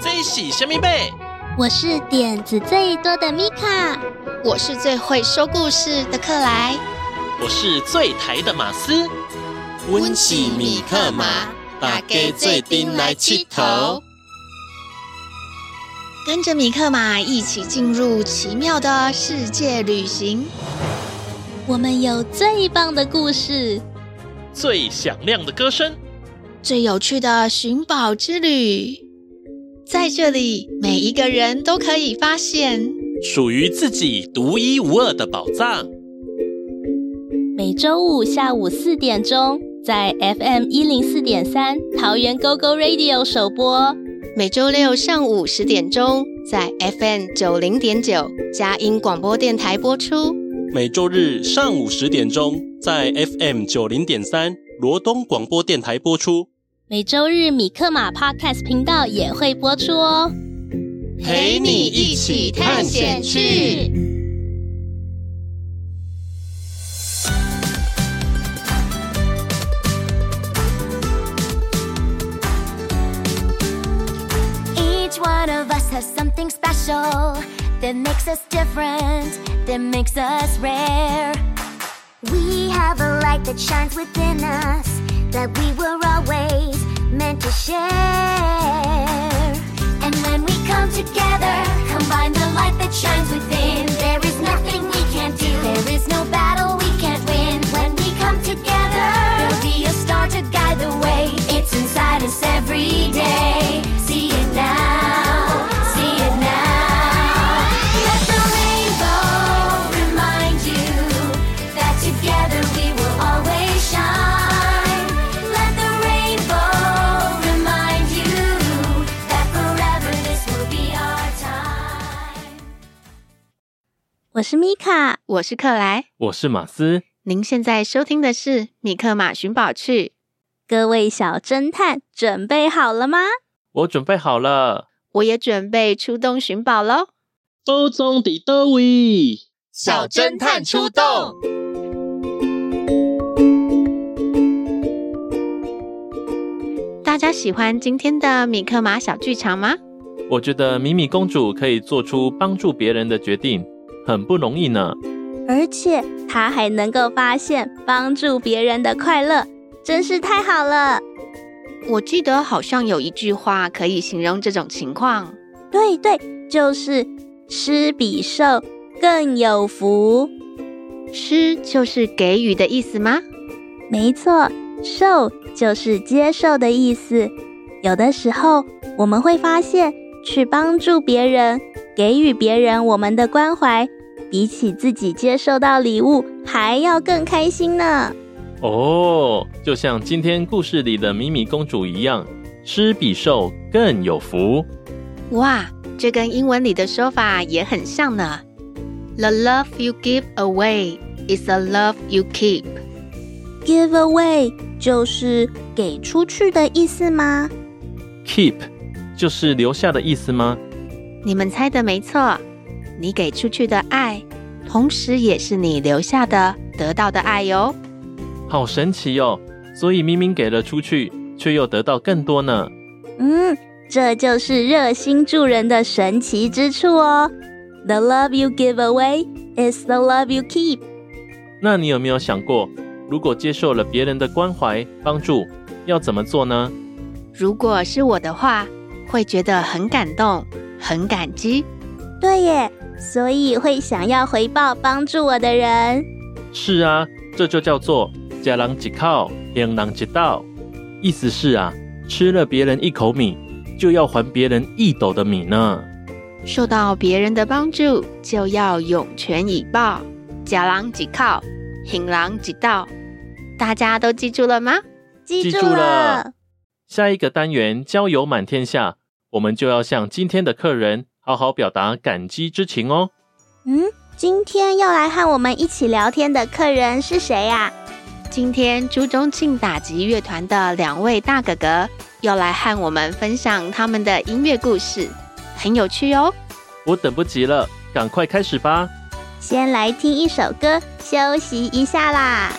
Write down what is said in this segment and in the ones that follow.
最喜神秘贝，我是点子最多的米卡，我是最会说故事的克莱，我是最台的马斯。温起米克马，大家做阵来佚佗。跟着米克马一起进入奇妙的世界旅行。我们有最棒的故事，最响亮的歌声，最有趣的寻宝之旅。在这里，每一个人都可以发现属于自己独一无二的宝藏。每周五下午四点钟，在 FM 一零四点三桃园 GO GO Radio 首播。每周六上午十点钟，在 FM 九零点九佳音广播电台播出；每周日上午十点钟，在 FM 九零点三罗东广播电台播出；每周日米克马 Podcast 频道也会播出哦，陪你一起探险去。Something special that makes us different, that makes us rare. We have a light that shines within us that we were always meant to share. And when we come together, combine the light that shines within, there is nothing we can't do. There is no battle we can't win. When we come together, there'll be a star to guide the way. It's inside us every day. See it now. 我是米卡，我是克莱，我是马斯。您现在收听的是《米克马寻宝趣》。各位小侦探，准备好了吗？我准备好了，我也准备出动寻宝喽。都中的都位，小侦探出动。大家喜欢今天的米克马小剧场吗？我觉得米米公主可以做出帮助别人的决定，很不容易呢。而且他还能够发现帮助别人的快乐，真是太好了。我记得好像有一句话可以形容这种情况。对对，就是施比受更有福。施就是给予的意思吗？没错，受就是接受的意思。有的时候我们会发现，去帮助别人，给予别人我们的关怀，比起自己接受到礼物还要更开心呢。哦，就像今天故事里的米米公主一样，施比受更有福。哇，这跟英文里的说法也很像呢。The love you give away is the love you keep. Give away 就是给出去的意思吗？Keep 就是留下的意思吗？你们猜的没错，你给出去的爱，同时也是你留下的、得到的爱哟。好神奇哟！所以明明给了出去，却又得到更多呢。嗯，这就是热心助人的神奇之处哦。The love you give away is the love you keep。那你有没有想过，如果接受了别人的关怀帮助，要怎么做呢？如果是我的话，会觉得很感动，很感激。对耶，所以会想要回报帮助我的人。是啊，这就叫做家人一口，还人一斗。意思是啊，吃了别人一口米，就要还别人一斗的米呢。受到别人的帮助，就要涌泉以报，家人一口，还人一斗。大家都记住了吗？记住了。下一个单元交友满天下，我们就要向今天的客人好好表达感激之情哦。嗯，今天要来和我们一起聊天的客人是谁呀？今天朱宗庆打击乐团的两位大哥哥要来和我们分享他们的音乐故事。很有趣哦，我等不及了，赶快开始吧！先来听一首歌，休息一下啦。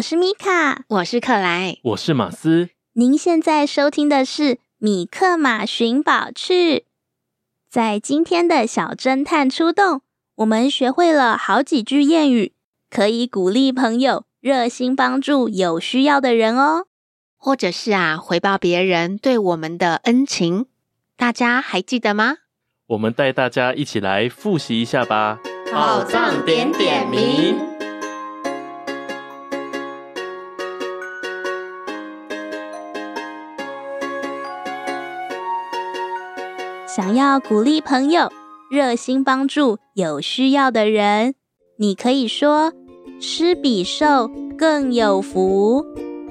我是米卡，我是克莱，我是马斯。您现在收听的是《米克马寻宝趣》。在今天的小侦探出动，我们学会了好几句谚语，可以鼓励朋友热心帮助有需要的人哦，或者是啊回报别人对我们的恩情。大家还记得吗？我们带大家一起来复习一下吧。宝藏点点名。想要鼓励朋友，热心帮助有需要的人，你可以说“施比受更有福”。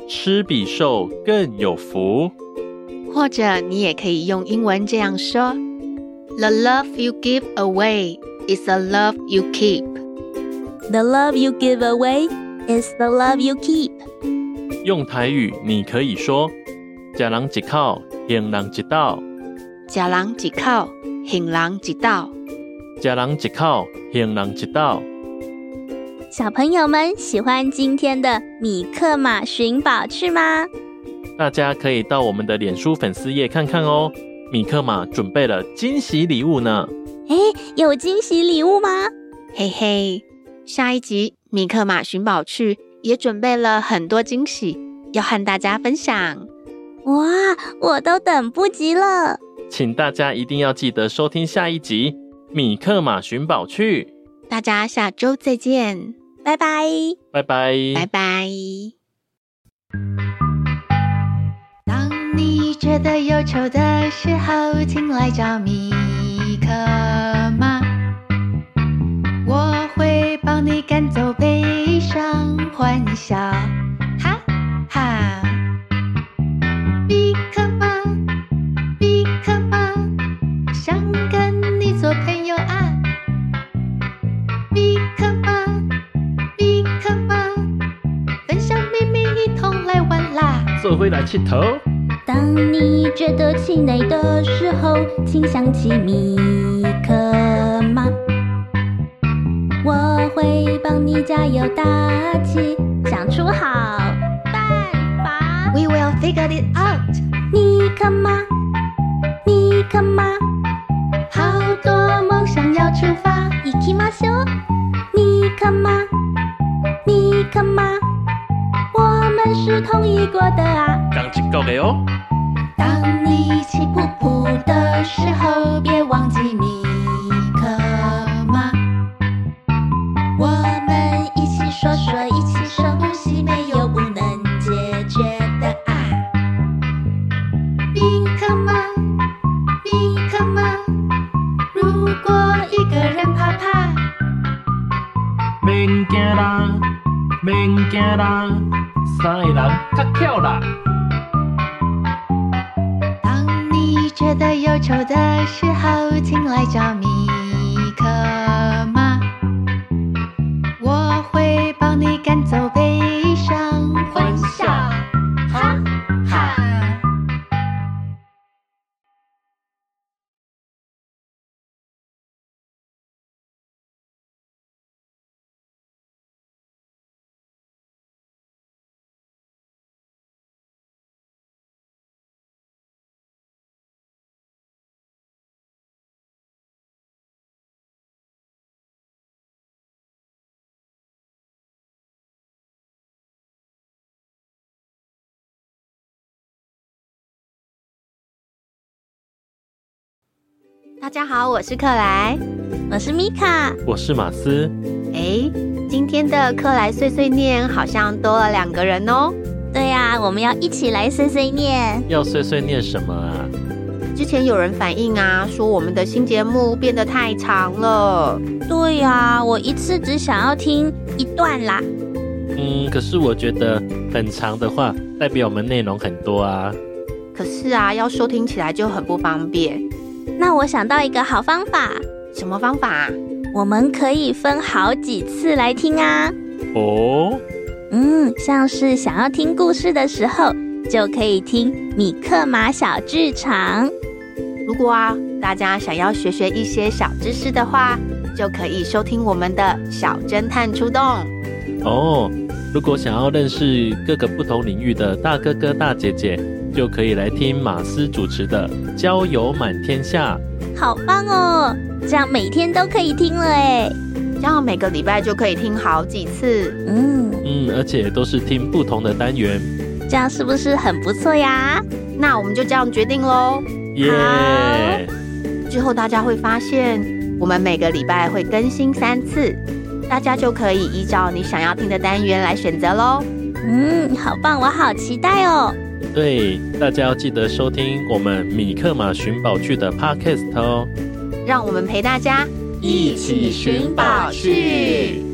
施比受更有福。或者你也可以用英文这样说：“The love you give away is the love you keep.” The love you give away is the love you keep. 用台语你可以说：“吃人一口，还人一斗。”吃人一口，行人一道。食人一口，行人一道。小朋友们喜欢今天的米克马寻宝趣吗？大家可以到我们的脸书粉丝页看看哦。米克马准备了惊喜礼物呢。哎，有惊喜礼物吗？嘿嘿，下一集米克马寻宝趣也准备了很多惊喜，要和大家分享。哇，我都等不及了。请大家一定要记得收听下一集《米克马寻宝趣》，大家下周再见，拜拜，拜拜，拜拜。当你觉得忧愁的时候，请来找米克马，我会帮你赶走悲伤，欢笑。来气头。当你觉得气馁的时候，请想起米克马，我会帮你加油打气，想出好办法。We will figure it out。米克马，米克马，好多梦想要出发。行きましょう。米克马，米克马。是同意过的啊。 刚经过的哦。当你气噗噗的时候，别忘记米克马。我们一起说说，一起深呼吸，没有不能解决的啊。米克马，米克马，如果一个人怕怕，免惊啦，免惊啦。三个人较巧啦。觉得忧愁的时候，请来找米可。大家好，我是克莱，我是米卡，我是马斯。哎，今天的克莱碎碎念好像多了两个人哦。对呀、啊，我们要一起来碎碎念。要碎碎念什么啊？之前有人反映啊，说我们的新节目变得太长了。对呀、啊，我一次只想要听一段啦。嗯，可是我觉得很长的话，代表我们内容很多啊。可是啊，要收听起来就很不方便。那我想到一个好方法，什么方法？我们可以分好几次来听啊。哦，嗯，像是想要听故事的时候，就可以听米克马小剧场。如果啊，大家想要学学一些小知识的话，就可以收听我们的小侦探出动。哦，如果想要认识各个不同领域的大哥哥大姐姐，就可以来听马斯主持的《交友满天下》。好棒哦！这样每天都可以听了哎，这样每个礼拜就可以听好几次。嗯嗯，而且都是听不同的单元，这样是不是很不错呀？那我们就这样决定喽。耶 Yeah！之后大家会发现，我们每个礼拜会更新三次，大家就可以依照你想要听的单元来选择喽。嗯，好棒，我好期待哦。对，大家要记得收听我们米克马寻宝剧的 Podcast 哦。让我们陪大家一起寻宝去。